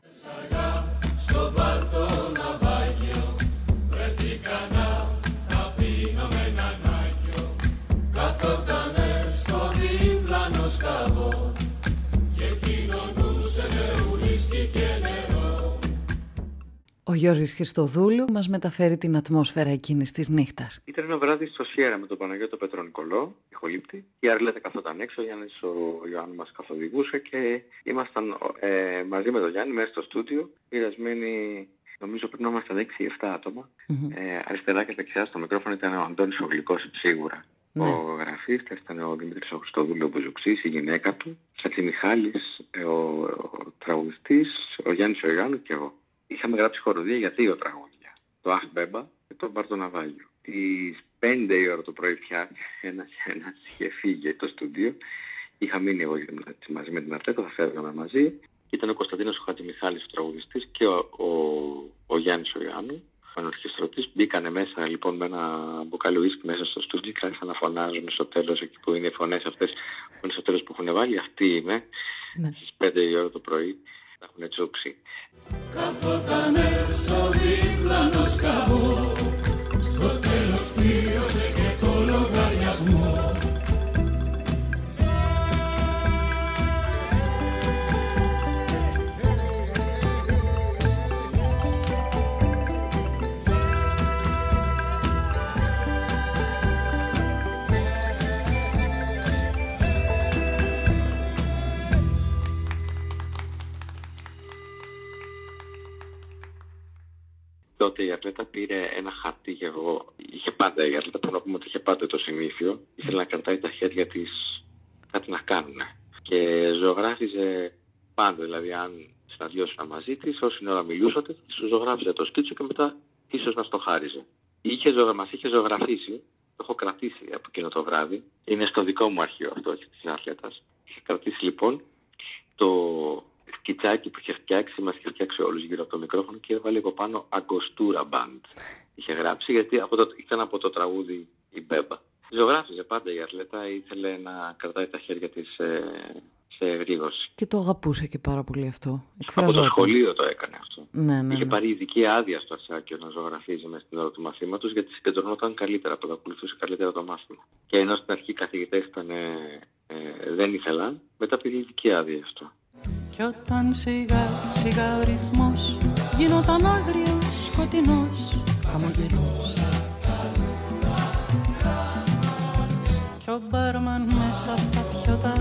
Ο Γιώργης Χριστοδούλου μας μεταφέρει την ατμόσφαιρα εκείνης της νύχτας. Ήταν ένα βράδυ στο Σιέρα με τον Παναγιώτο Πετρονικολό, ηχολήπτη. Η Αρλέτα καθόταν έξω, ο Γιάννης ο Ιωάννου μας καθοδηγούσε και ήμασταν ε, μαζί με τον Γιάννη μέσα στο στούντιο, πειρασμένοι Νομίζω πρέπει να ήμασταν 6-7 ατομα Ε, αριστερά και δεξιά στο μικρόφωνο ήταν ο Αντώνης ο σίγουρα. Ναι. Ο γραφίστα ήταν ο Δημήτρης ο Χριστόδουλο ο Μπουζουξής, η γυναίκα του, Σατσι Μιχάλης, ο, ο τραγουδιστής, ο Γιάννης ο Ιωάννου και εγώ είχαμε γράψει χοροδία για δύο τραγούδια. το Αχ Μπέμπα και το Μπαρτοναβάγιο. Τις 5 η ώρα το πρωί πια ένας, ένας είχε φύγει το στούντιο. Είχα μείνει εγώ μαζί με την Αρτέτα, θα φεύγαμε μαζί. Ήταν ο Κωνσταντίνος Χατζημιχάλης ο τραγουδιστής και ο, ο, ο Γιάννης ο Ιωάννου, ο ενορχιστρωτής. Μπήκανε μέσα λοιπόν με ένα μπουκάλι ουίσκι μέσα στο στούντιο και άρχισαν να φωνάζουν στο τέλος εκεί που είναι οι φωνές αυτές που είναι στο τέλος που έχουν βάλει. Αυτή είμαι ναι. στις 5 η ώρα το πρωί. Θα έχουν τσούξει. Καθότανε στο δίπλανο σκαμπό στο τέλος πλήρωσε και το λογαριασμό τότε η Ατλέτα πήρε ένα χαρτί και εγώ. Είχε πάντα η Ατλέτα, πρέπει να πούμε ότι είχε πάντα το συνήθειο. Ήθελε να κρατάει τα χέρια της κάτι να κάνουν. Και ζωγράφιζε πάντα, δηλαδή αν συναντιώσουν μαζί της, όση ώρα μιλούσατε, σου ζωγράφιζε το σκίτσο και μετά ίσως να στο χάριζε. Είχε, μας είχε ζωγραφίσει, το έχω κρατήσει από εκείνο το βράδυ. Είναι στο δικό μου αρχείο αυτό της Ατλέτας. Είχε κρατήσει λοιπόν το σκιτσάκι που είχε φτιάξει, μας είχε φτιάξει όλους γύρω από το μικρόφωνο και έβαλε από πάνω Αγκοστούρα Band. Είχε γράψει γιατί από το, ήταν από το τραγούδι η Μπέμπα. Ζωγράφιζε πάντα η Ατλέτα, ήθελε να κρατάει τα χέρια της σε, σε γρήγορση. Και το αγαπούσε και πάρα πολύ αυτό. Από το σχολείο το έκανε αυτό. Ναι, ναι, Είχε ναι. πάρει ειδική άδεια στο Ασάκιο να ζωγραφίζει μέσα στην ώρα του μαθήματος γιατί συγκεντρωνόταν καλύτερα, παρακολουθούσε καλύτερα το μάθημα. Και ενώ στην αρχή οι καθηγητές ε, δεν ήθελαν, μετά πήρε ειδική άδεια αυτό. Κι όταν σιγά σιγά ο ρυθμός γινόταν άγριος σκοτεινός χαμογελούσε Κι ο μπάρμαν μέσα στα πιωτά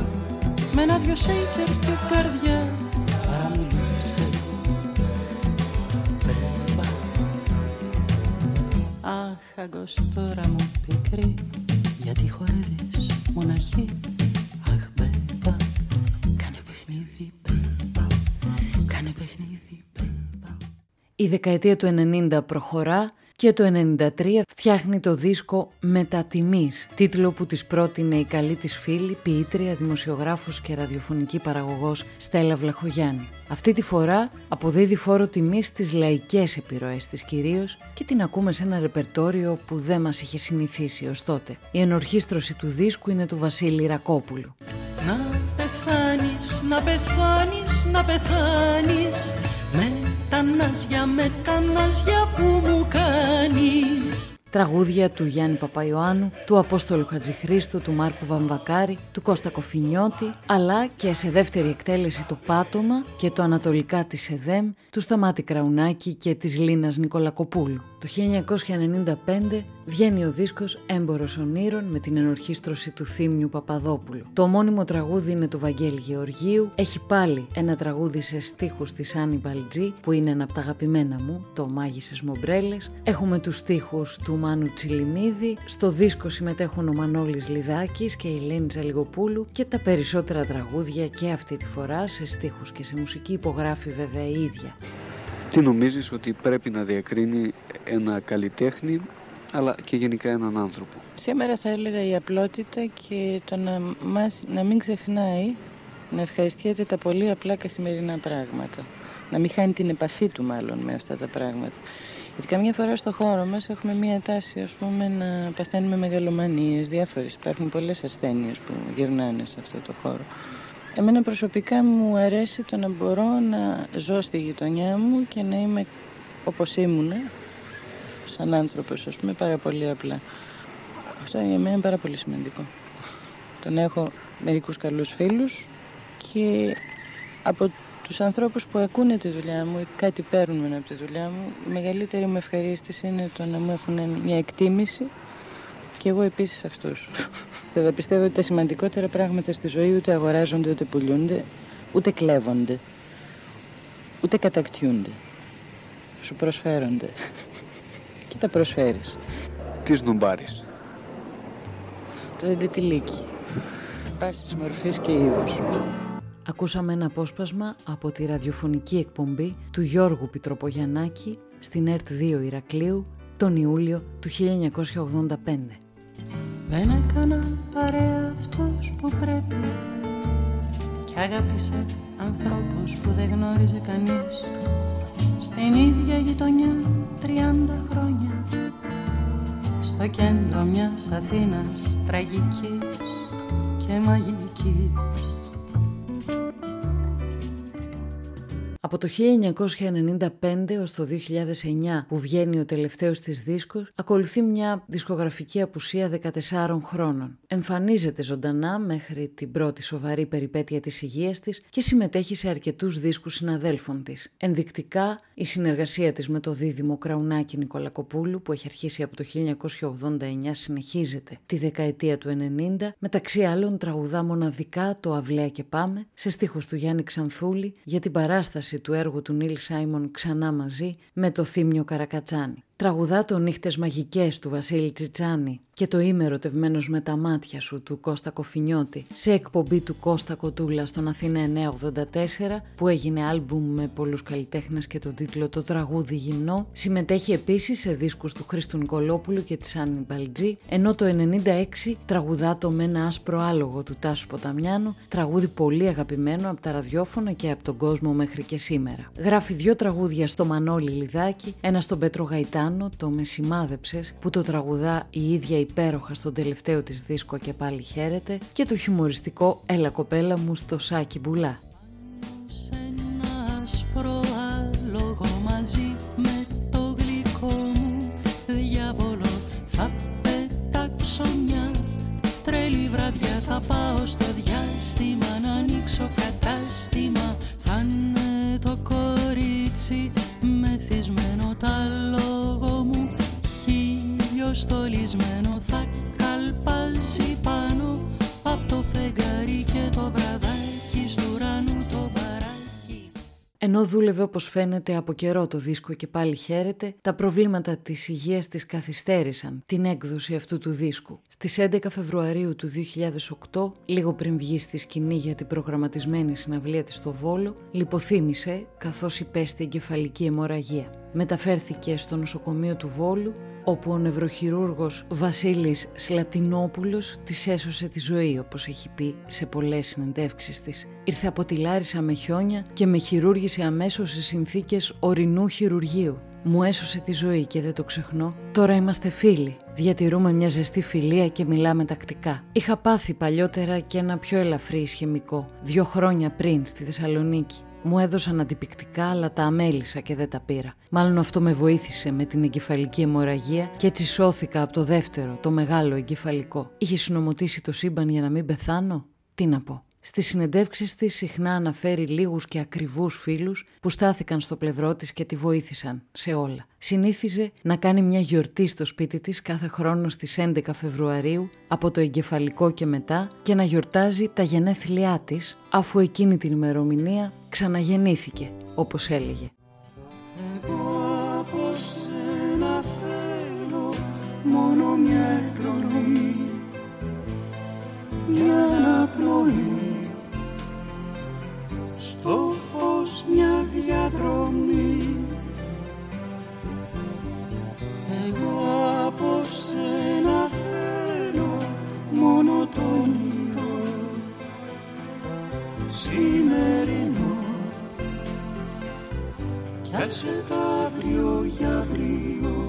με ένα δυο σέικερ στην καρδιά παραμιλούσε. Μπέμπα Αχ αγκοστόρα μου πικρή γιατί χορεύεις μοναχή; Η δεκαετία του 90 προχωρά και το 93 φτιάχνει το δίσκο «Μετατιμής», τίτλο που της πρότεινε η καλή της φίλη, ποιήτρια, δημοσιογράφος και ραδιοφωνική παραγωγός Στέλλα Βλαχογιάννη. Αυτή τη φορά αποδίδει φόρο τιμή στις λαϊκές επιρροές της κυρίως και την ακούμε σε ένα ρεπερτόριο που δεν μας είχε συνηθίσει ως τότε. Η ενορχίστρωση του δίσκου είναι του Βασίλη Ρακόπουλου. Να πεθάνεις, να πεθάνεις, να πεθάνεις με τα ναζιά, με τα ναζιά που μου κάνεις Τραγούδια του Γιάννη Παπαϊωάννου, του Απόστολου Χατζηχρήστου, του Μάρκου Βαμβακάρη, του Κώστα Κοφινιώτη, αλλά και σε δεύτερη εκτέλεση το Πάτωμα και το Ανατολικά της ΕΔΕΜ, του Σταμάτη Κραουνάκη και της Λίνας Νικολακοπούλου. Το 1995 βγαίνει ο δίσκος «Έμπορος ονείρων» με την ενορχίστρωση του Θήμιου Παπαδόπουλου. Το ομώνυμο τραγούδι είναι του Βαγγέλη Γεωργίου, έχει πάλι ένα τραγούδι σε στίχους της Άννη Μπαλτζή που είναι ένα από τα αγαπημένα μου, το «Μάγισσες Μομπρέλες». Έχουμε τους στίχους του Μάνου Τσιλιμίδη, στο δίσκο συμμετέχουν ο Μανώλης Λιδάκης και η Ελένη Τζαλιγοπούλου και τα περισσότερα τραγούδια και αυτή τη φορά σε στίχους και σε μουσική υπογράφει βέβαια η ίδια. Τι νομίζεις ότι πρέπει να διακρίνει ένα καλλιτέχνη αλλά και γενικά έναν άνθρωπο. Σήμερα θα έλεγα η απλότητα και το να, μας, να μην ξεχνάει να ευχαριστιέται τα πολύ απλά καθημερινά πράγματα. Να μην χάνει την επαφή του μάλλον με αυτά τα πράγματα. Γιατί καμιά φορά στο χώρο μας έχουμε μία τάση ας πούμε να παθαίνουμε μεγαλομανίες διάφορες. Υπάρχουν πολλές ασθένειες που γυρνάνε σε αυτό το χώρο. Εμένα προσωπικά μου αρέσει το να μπορώ να ζω στη γειτονιά μου και να είμαι όπως ήμουν, σαν άνθρωπος ας πούμε, πάρα πολύ απλά. Αυτό για μένα είναι πάρα πολύ σημαντικό. Το να έχω μερικούς καλούς φίλους και από τους ανθρώπους που ακούνε τη δουλειά μου ή κάτι παίρνουν από τη δουλειά μου, η μεγαλύτερη μου ευχαρίστηση είναι το να μου έχουν μια εκτίμηση και εγώ επίσης αυτούς. Βέβαια πιστεύω ότι τα σημαντικότερα πράγματα στη ζωή ούτε αγοράζονται, ούτε πουλιούνται, ούτε κλέβονται, ούτε κατακτιούνται. Σου προσφέρονται. Και τα προσφέρεις. Τις σνουμπάρεις. Το δεντετηλίκι. Πάσης μορφής και είδους. Ακούσαμε ένα απόσπασμα από τη ραδιοφωνική εκπομπή του Γιώργου Πιτροπογιαννάκη στην ΕΡΤ 2 Ηρακλείου τον Ιούλιο του 1985. Δεν έκανα παρέα αυτούς που πρέπει Κι αγάπησε ανθρώπους που δεν γνώριζε κανείς Στην ίδια γειτονιά τριάντα χρόνια. Στο κέντρο μιας Αθήνας τραγικής και μαγικής Από το 1995 ως το 2009 που βγαίνει ο τελευταίος της δίσκος, ακολουθεί μια δισκογραφική απουσία 14 χρόνων. Εμφανίζεται ζωντανά μέχρι την πρώτη σοβαρή περιπέτεια της υγείας της και συμμετέχει σε αρκετούς δίσκους συναδέλφων της. Ενδεικτικά, η συνεργασία της με το δίδυμο Κραουνάκη Νικολακοπούλου που έχει αρχίσει από το 1989 συνεχίζεται τη δεκαετία του 90, μεταξύ άλλων τραγουδά μοναδικά το «Αυλαία και πάμε» σε στίχους του Γιάννη Ξανθούλη για την παράσταση του έργου του Νίλ Σάιμον ξανά μαζί με το Θήμιο Καρακατσάνη. Τραγουδά το «Νύχτες μαγικές» του Βασίλη Τσιτσάνη και το «Είμαι ερωτευμένος με τα μάτια σου» του Κώστα Κοφινιώτη σε εκπομπή του Κώστα Κοτούλα στον Αθήνα 984 που έγινε άλμπουμ με πολλούς καλλιτέχνες και τον τίτλο «Το τραγούδι γυμνό». Συμμετέχει επίσης σε δίσκους του Χρήστου Νικολόπουλου και της Άννη Μπαλτζή ενώ το 96 τραγουδά το «Με ένα άσπρο άλογο» του Τάσου Ποταμιάνου τραγούδι πολύ αγαπημένο από τα ραδιόφωνα και από τον κόσμο μέχρι και σήμερα. Γράφει δύο τραγούδια στο Μανώλη Λιδάκη, ένα στον Πέτρο Γαϊτά το «Με σημάδεψες» που το τραγουδά η ίδια υπέροχα στον τελευταίο της δίσκο και πάλι χαίρεται και το χιουμοριστικό «Έλα κοπέλα μου» στο Σάκι Μπουλά. μαζί με το γλυκό μου διάβολο θα πετάξω μια τρέλη βραδιά θα πάω στο διάστημα να ανοίξω κατάστημα θα είναι το κορίτσι ενώ δούλευε όπως φαίνεται από καιρό το δίσκο και πάλι χαίρεται, τα προβλήματα της υγείας της καθυστέρησαν την έκδοση αυτού του δίσκου. Στις 11 Φεβρουαρίου του 2008, λίγο πριν βγει στη σκηνή για την προγραμματισμένη συναυλία της στο Βόλο, λιποθύμησε καθώς υπέστη εγκεφαλική αιμορραγία. Μεταφέρθηκε στο νοσοκομείο του Βόλου όπου ο νευροχειρούργος Βασίλης Σλατινόπουλος της έσωσε τη ζωή όπως έχει πει σε πολλές συνεντεύξεις της. Ήρθε από τη Λάρισα με χιόνια και με χειρούργησε αμέσως σε συνθήκες ορεινού χειρουργείου. Μου έσωσε τη ζωή και δεν το ξεχνώ. Τώρα είμαστε φίλοι. Διατηρούμε μια ζεστή φιλία και μιλάμε τακτικά. Είχα πάθει παλιότερα και ένα πιο ελαφρύ ισχυμικό, δύο χρόνια πριν στη Θεσσαλονίκη. Μου έδωσαν αντιπικτικά, αλλά τα αμέλησα και δεν τα πήρα. Μάλλον αυτό με βοήθησε με την εγκεφαλική αιμορραγία και έτσι σώθηκα από το δεύτερο, το μεγάλο εγκεφαλικό. Είχε συνομωτήσει το σύμπαν για να μην πεθάνω; Τι να πω. Στις συνεντεύξεις της συχνά αναφέρει λίγους και ακριβούς φίλους που στάθηκαν στο πλευρό της και τη βοήθησαν σε όλα. Συνήθιζε να κάνει μια γιορτή στο σπίτι της κάθε χρόνο στις 11 Φεβρουαρίου από το εγκεφαλικό και μετά και να γιορτάζει τα γενέθλιά της αφού εκείνη την ημερομηνία ξαναγεννήθηκε, όπως έλεγε. Άσε τα αύριο για αύριο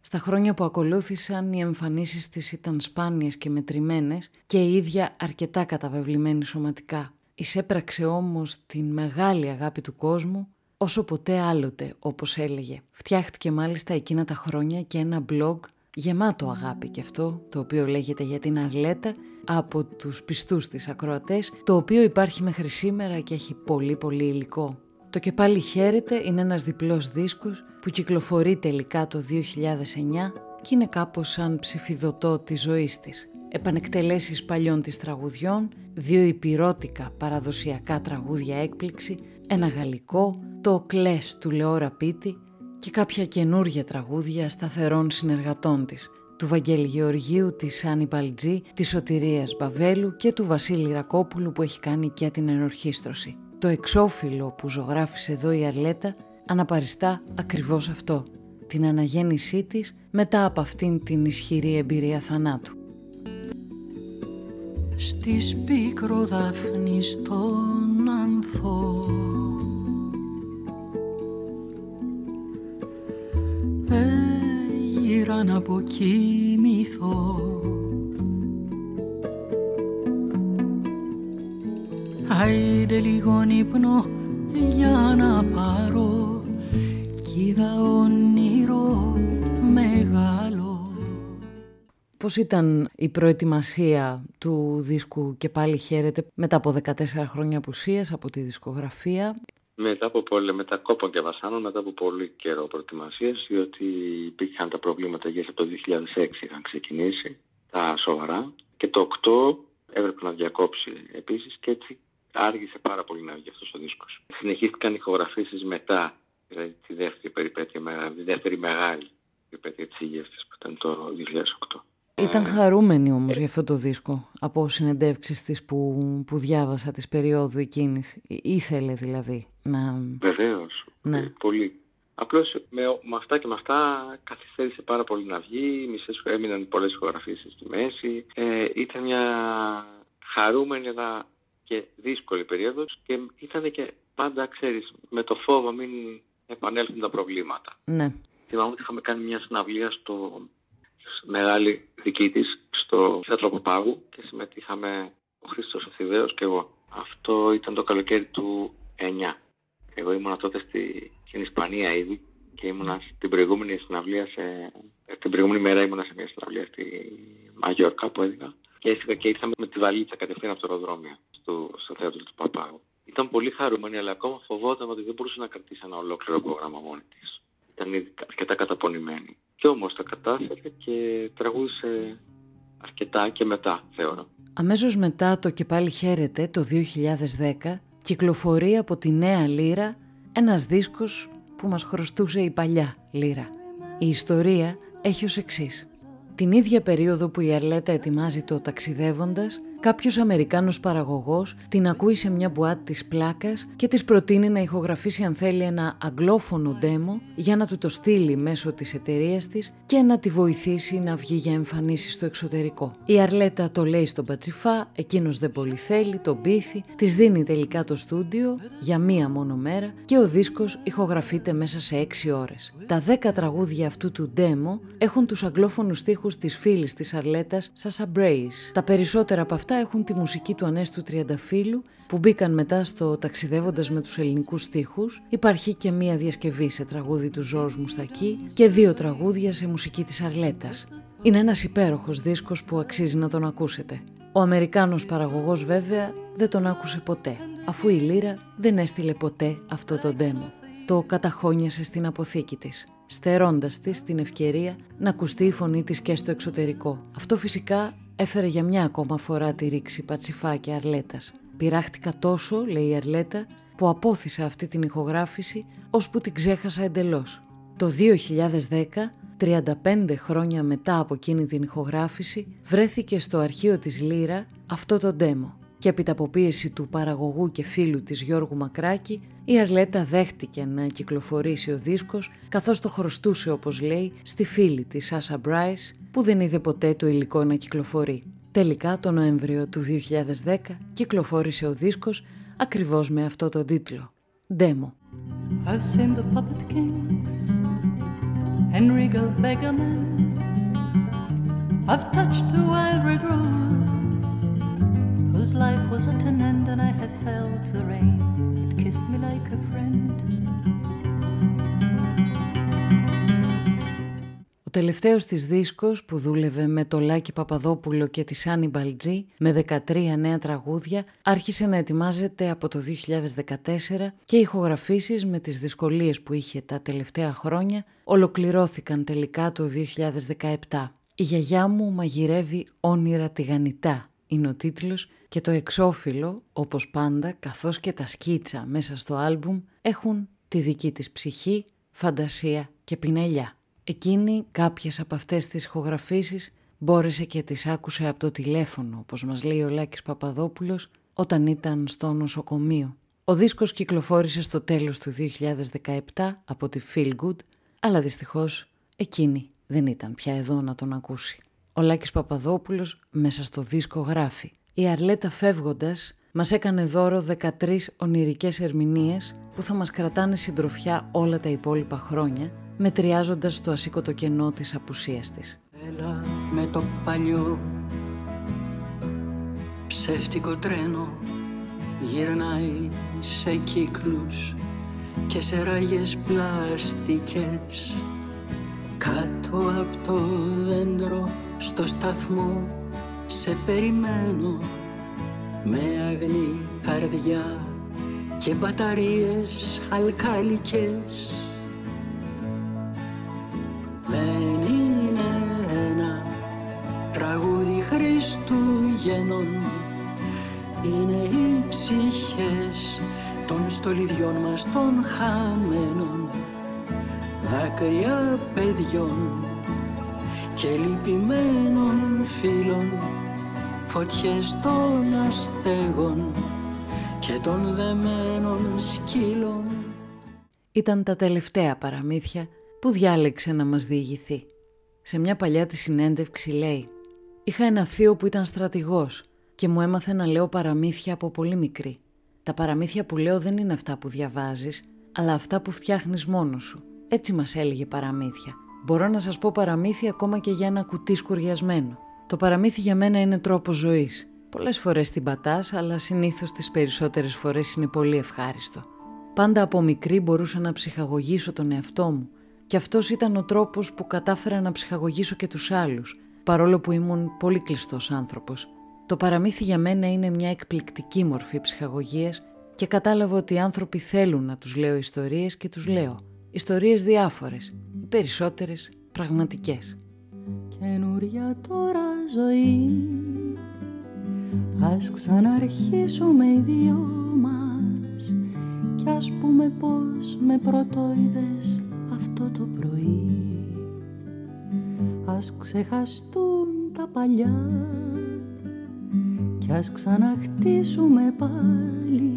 Στα χρόνια που ακολούθησαν οι εμφανίσεις της ήταν σπάνιες και μετρημένες και η ίδια αρκετά καταβεβλημένη σωματικά. Εισέπραξε όμως την μεγάλη αγάπη του κόσμου όσο ποτέ άλλοτε όπως έλεγε. Φτιάχτηκε μάλιστα εκείνα τα χρόνια και ένα blog γεμάτο αγάπη και αυτό το οποίο λέγεται για την Αρλέτα από τους πιστούς της ακροατές το οποίο υπάρχει μέχρι σήμερα και έχει πολύ πολύ υλικό. Το «Και πάλι χαίρεται» είναι ένας διπλός δίσκος που κυκλοφορεί τελικά το 2009 και είναι κάπως σαν ψηφιδωτό της ζωής της. Επανεκτελέσεις παλιών της τραγουδιών, δύο υπηρώτικα παραδοσιακά τραγούδια έκπληξη, ένα γαλλικό, το «Κλές» του Λεώρα Πίτη και κάποια καινούργια τραγούδια σταθερών συνεργατών της, του Βαγγέλη Γεωργίου, της Άννη Μπαλτζή, της Σωτηρίας Μπαβέλου και του Βασίλη Ρακόπουλου που έχει κάνει και την ενορχίστρωση. Το εξώφυλλο που ζωγράφησε εδώ η Αρλέτα αναπαριστά ακριβώς αυτό, την αναγέννησή της μετά από αυτήν την ισχυρή εμπειρία θανάτου. Στη σπίκρο δάφνη στον ανθό Έγιρα να αποκοιμηθώ Άιντε λίγο ύπνο για να πάρω κι είδα όνειρο μεγάλο. Πώς ήταν η προετοιμασία του δίσκου και πάλι χαίρεται μετά από 14 χρόνια απουσίας από τη δισκογραφία; Μετά από πολύ, μετά κόπων και βασάνων, μετά από πολύ καιρό προετοιμασίας, διότι υπήρχαν τα προβλήματα για το 2006 είχαν ξεκινήσει, τα σοβαρά. Και το 8 έπρεπε να διακόψει επίσης και έτσι άργησε πάρα πολύ να βγει αυτός ο δίσκος. Συνεχίστηκαν ηχογραφήσεις μετά, δηλαδή τη δεύτερη περιπέτεια, τη δεύτερη μεγάλη περιπέτεια της υγείας της που ήταν το 2008. Ήταν χαρούμενη όμως για αυτό το δίσκο από συνεντεύξεις της που, που διάβασα της περίοδου εκείνης. Ήθελε δηλαδή να... Βεβαίως, ναι. πολύ. Απλώς με, με, αυτά και με αυτά καθυστέρησε πάρα πολύ να βγει, μισές έμειναν πολλές ηχογραφήσεις στη μέση. Ε, ήταν μια χαρούμενη αλλά και δύσκολη περίοδος και ήταν και πάντα, ξέρεις, με το φόβο μην επανέλθουν τα προβλήματα. Ναι. Θυμάμαι ότι είχαμε κάνει μια συναυλία στο μεγάλη δική της στο θέατρο Παπάγου και συμμετείχαμε ο Χρήστος ο και εγώ. Αυτό ήταν το καλοκαίρι του 9. Εγώ ήμουνα τότε στη, στην Ισπανία ήδη και ήμουνα στην προηγούμενη συναυλία σε... Την προηγούμενη μέρα ήμουνα σε μια συναυλία στη Μαγιόρκα που έδινα και έφυγα και ήρθαμε με τη βαλίτσα κατευθείαν από το αεροδρόμιο στο, στο θέατρο του Παπάγου. Ήταν πολύ χαρούμενη, αλλά ακόμα φοβόταν ότι δεν μπορούσε να κρατήσει ένα ολόκληρο πρόγραμμα μόνη της. Ήταν αρκετά καταπονημένη. Και όμως τα κατάφερε και τραγούδισε αρκετά και μετά, θεωρώ. Αμέσως μετά το «Και πάλι χαίρεται» το 2010 κυκλοφορεί από τη νέα λύρα ένας δίσκος που μας χρωστούσε η παλιά λύρα. Η ιστορία έχει ως εξής. Την ίδια περίοδο που η Αρλέτα ετοιμάζει το «Ταξιδεύοντας», κάποιος Αμερικάνος παραγωγός την ακούει σε μια μπουάτ της πλάκας και της προτείνει να ηχογραφήσει αν θέλει ένα αγγλόφωνο demo για να του το στείλει μέσω της εταιρείας της και να τη βοηθήσει να βγει για εμφανίσεις στο εξωτερικό. Η Αρλέτα το λέει στον Πατσιφά, εκείνος δεν πολύ θέλει, τον πείθει, της δίνει τελικά το στούντιο για μία μόνο μέρα και ο δίσκος ηχογραφείται μέσα σε έξι ώρες. Τα δέκα τραγούδια αυτού του demo έχουν τους αγγλόφωνους στίχους της φίλης της Αρλέτας, Σάσα Μπρέις. Τα περισσότερα από αυτά αυτά έχουν τη μουσική του Ανέστου Τριανταφύλου που μπήκαν μετά στο «Ταξιδεύοντας με τους ελληνικούς στίχους». Υπάρχει και μία διασκευή σε τραγούδι του Ζόρς Μουστακή και δύο τραγούδια σε μουσική της Αρλέτας. Είναι ένας υπέροχος δίσκος που αξίζει να τον ακούσετε. Ο Αμερικάνος παραγωγός βέβαια δεν τον άκουσε ποτέ, αφού η Λύρα δεν έστειλε ποτέ αυτό το ντέμο. Το καταχώνιασε στην αποθήκη της στερώντας της την ευκαιρία να ακουστεί η φωνή της και στο εξωτερικό. Αυτό φυσικά έφερε για μια ακόμα φορά τη ρήξη Πατσιφά και Αρλέτας. Πειράχτηκα τόσο, λέει η Αρλέτα, που απόθυσα αυτή την ηχογράφηση, ώσπου την ξέχασα εντελώς. Το 2010, 35 χρόνια μετά από εκείνη την ηχογράφηση, βρέθηκε στο αρχείο της Λύρα αυτό το ντέμο και επί πίεση του παραγωγού και φίλου της Γιώργου Μακράκη, η Αρλέτα δέχτηκε να κυκλοφορήσει ο δίσκος, καθώς το χρωστούσε όπως λέει στη φίλη της Σάσα Μπράις, που δεν είδε ποτέ το υλικό να κυκλοφορεί. Τελικά το Νοέμβριο του 2010 κυκλοφόρησε ο δίσκος ακριβώς με αυτό το τίτλο. Demo. I've seen the puppet kings and regal beggarmen I've touched the wild red rose Whose life was at an end and I have felt the rain It kissed me like a friend Ο τελευταίος της δίσκος που δούλευε με το Λάκη Παπαδόπουλο και τη Σάνι Μπαλτζή με 13 νέα τραγούδια άρχισε να ετοιμάζεται από το 2014 και οι ηχογραφήσεις με τις δυσκολίες που είχε τα τελευταία χρόνια ολοκληρώθηκαν τελικά το 2017. «Η γιαγιά μου μαγειρεύει όνειρα τηγανιτά» είναι ο τίτλος και το εξώφυλλο, όπως πάντα, καθώς και τα σκίτσα μέσα στο άλμπουμ έχουν τη δική της ψυχή, φαντασία και πινελιά. Εκείνη κάποιες από αυτές τις ηχογραφήσεις μπόρεσε και τις άκουσε από το τηλέφωνο, όπως μας λέει ο Λάκης Παπαδόπουλος, όταν ήταν στο νοσοκομείο. Ο δίσκος κυκλοφόρησε στο τέλος του 2017 από τη Feel Good, αλλά δυστυχώς εκείνη δεν ήταν πια εδώ να τον ακούσει. Ο Λάκης Παπαδόπουλος μέσα στο δίσκο γράφει «Η Αρλέτα φεύγοντας μας έκανε δώρο 13 ονειρικές ερμηνείες που θα μας κρατάνε συντροφιά όλα τα υπόλοιπα χρόνια, μετριάζοντας το ασήκωτο κενό της απουσίας της. Έλα με το παλιό ψεύτικο τρένο. Γυρνάει σε κύκλους και σε ράγες πλαστικές. Κάτω από το δέντρο στο σταθμό σε περιμένω. Με αγνή καρδιά και μπαταρίες αλκαλικές Χριστούγεννων είναι οι ψυχές των στολιδιών μας των χαμένων. Δάκρυα παιδιών και λυπημένων φίλων. Φωτιές των αστέγων και των δεμένων σκύλων. Ήταν τα τελευταία παραμύθια που διάλεξε να μας διηγηθεί. Σε μια παλιά τη συνέντευξη λέει «Είχα ένα θείο που ήταν στρατηγός και μου έμαθε να λέω παραμύθια από πολύ μικρή. Τα παραμύθια που λέω δεν είναι αυτά που διαβάζεις, αλλά αυτά που φτιάχνεις μόνος σου. Έτσι μας έλεγε παραμύθια. Μπορώ να σας πω παραμύθια ακόμα και για ένα κουτί σκουριασμένο. Το παραμύθι για μένα είναι τρόπο ζωής. Πολλές φορές την πατάς, αλλά συνήθως τις περισσότερες φορές είναι πολύ ευχάριστο. Πάντα από μικρή μπορούσα να ψυχαγωγήσω τον εαυτό μου και αυτός ήταν ο τρόπος που κατάφερα να ψυχαγωγήσω και τους άλλους, παρόλο που ήμουν πολύ κλειστός άνθρωπος. Το παραμύθι για μένα είναι μια εκπληκτική μορφή ψυχαγωγίας και κατάλαβα ότι οι άνθρωποι θέλουν να τους λέω ιστορίες και τους λέω. Ιστορίες διάφορες, οι περισσότερες πραγματικές. Καινούρια τώρα ζωή Ας ξαναρχίσουμε οι δυο μας Κι ας πούμε πως με πρωτοειδες αυτό το πρωί Ας ξεχαστούν τα παλιά Κι ας ξαναχτίσουμε πάλι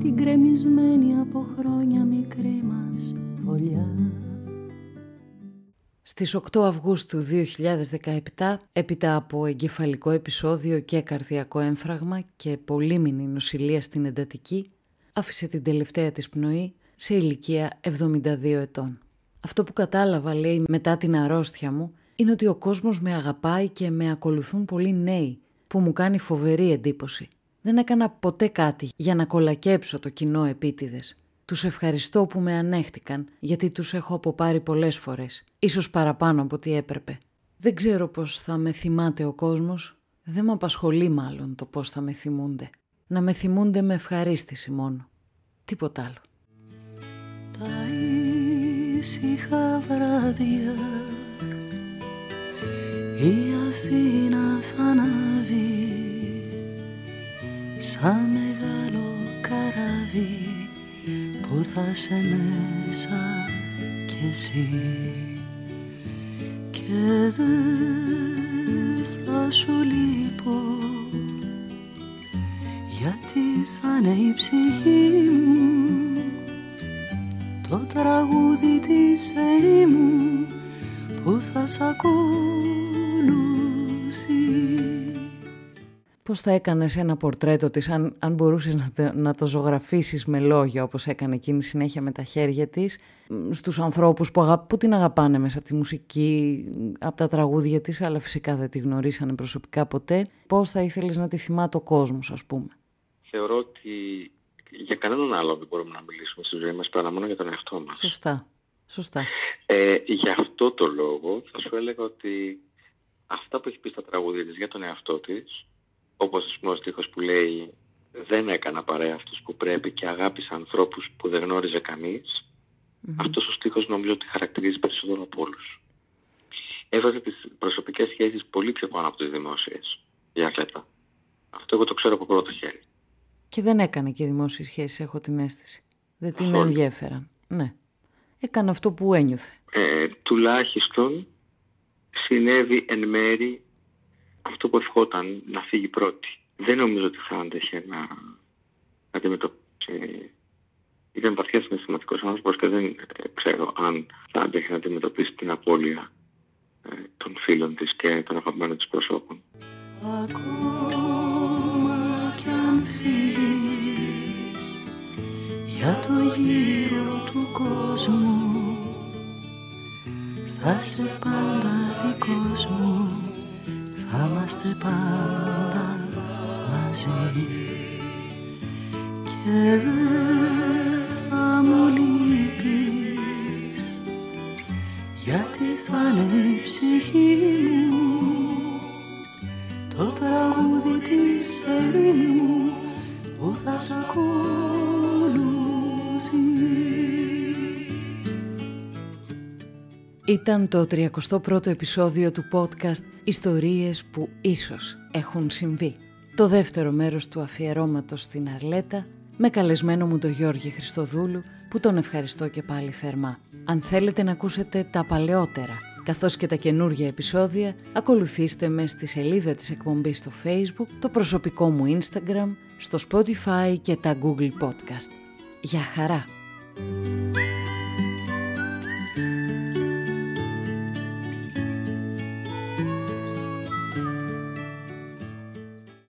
Την κρεμισμένη από χρόνια μικρή μας φωλιά Στις 8 Αυγούστου 2017, έπειτα από εγκεφαλικό επεισόδιο και καρδιακό έμφραγμα και πολύμηνη νοσηλεία στην εντατική, άφησε την τελευταία της πνοή σε ηλικία 72 ετών. Αυτό που κατάλαβα, λέει, μετά την αρρώστια μου, είναι ότι ο κόσμος με αγαπάει και με ακολουθούν πολλοί νέοι, που μου κάνει φοβερή εντύπωση. Δεν έκανα ποτέ κάτι για να κολακέψω το κοινό επίτηδες. Τους ευχαριστώ που με ανέχτηκαν, γιατί τους έχω αποπάρει πολλές φορές, ίσως παραπάνω από ό,τι έπρεπε. Δεν ξέρω πώς θα με θυμάται ο κόσμος, δεν με απασχολεί μάλλον το πώς θα με θυμούνται. Να με θυμούνται με ευχαρίστηση μόνο. Τίποτα άλλο. Τα ήσυχα βράδια. Η Αθήνα θα ανάβει σαν μεγάλο καράβι που θα σε μέσα κι εσύ. Και δεν θα σου λείπω γιατί θα είναι η ψυχή μου το τραγούδι της ερήμου που θα σ' ακολουθεί. Πώς θα έκανες ένα πορτρέτο της αν, αν μπορούσες να το, να το ζωγραφίσεις με λόγια όπως έκανε εκείνη συνέχεια με τα χέρια της μ, στους ανθρώπους που, αγα- που την αγαπάνε μέσα από τη μουσική, από τα τραγούδια της αλλά φυσικά δεν τη γνωρίσανε προσωπικά ποτέ. Πώς θα ήθελες να τη θυμάται ο κόσμος ας πούμε; Θεωρώ ότι για κανέναν άλλο δεν μπορούμε να μιλήσουμε στη ζωή μας παρά μόνο για τον εαυτό μας. Σωστά. Σωστά. Ε, γι' αυτό το λόγο θα σου έλεγα ότι αυτά που έχει πει στα τραγούδια της για τον εαυτό της, όπως ας πούμε ο στίχος που λέει «Δεν έκανα παρέα αυτούς που πρέπει και αγάπησα ανθρώπους που δεν γνώριζε κανείς», αυτός ο στίχος νομίζω ότι χαρακτηρίζει περισσότερο από όλους. Έβαζε τις προσωπικές σχέσεις πολύ πιο πάνω από τις δημόσιες, η Αρλέτα. Αυτό εγώ το ξέρω από πρώτο χέρι. Και δεν έκανε και δημόσιες σχέσεις, έχω την αίσθηση. Δεν την Καθόλου. ενδιέφεραν. Ναι. Έκανε αυτό που ένιωθε. ε, τουλάχιστον συνέβη εν μέρη αυτό που ευχόταν να φύγει πρώτη. Δεν νομίζω ότι θα άντεχε να, αντιμετωπίσει. Ήταν βαθιάς συναισθηματικός άνθρωπος και δεν ξέρω αν θα άντεχε να αντιμετωπίσει την απώλεια των φίλων της και των αγαπημένων της προσώπων. Ακόμα για το γύρο του κόσμου θα σε πάντα δικός μου θα είμαστε πάντα μαζί. Και θα μου λείπεις γιατί θα είναι η ψυχή μου. Το τραγούδι της ερήμου που θα σ' Ήταν το 31ο επεισόδιο του podcast «Ιστορίες που ίσως έχουν συμβεί». Το δεύτερο μέρος του αφιερώματος στην Αρλέτα με καλεσμένο μου τον Γιώργη Χριστοδούλου που τον ευχαριστώ και πάλι θερμά. Αν θέλετε να ακούσετε τα παλαιότερα καθώς και τα καινούργια επεισόδια, ακολουθήστε με στη σελίδα της εκπομπής στο Facebook, το προσωπικό μου Instagram, στο Spotify και τα Google Podcast. Γεια χαρά!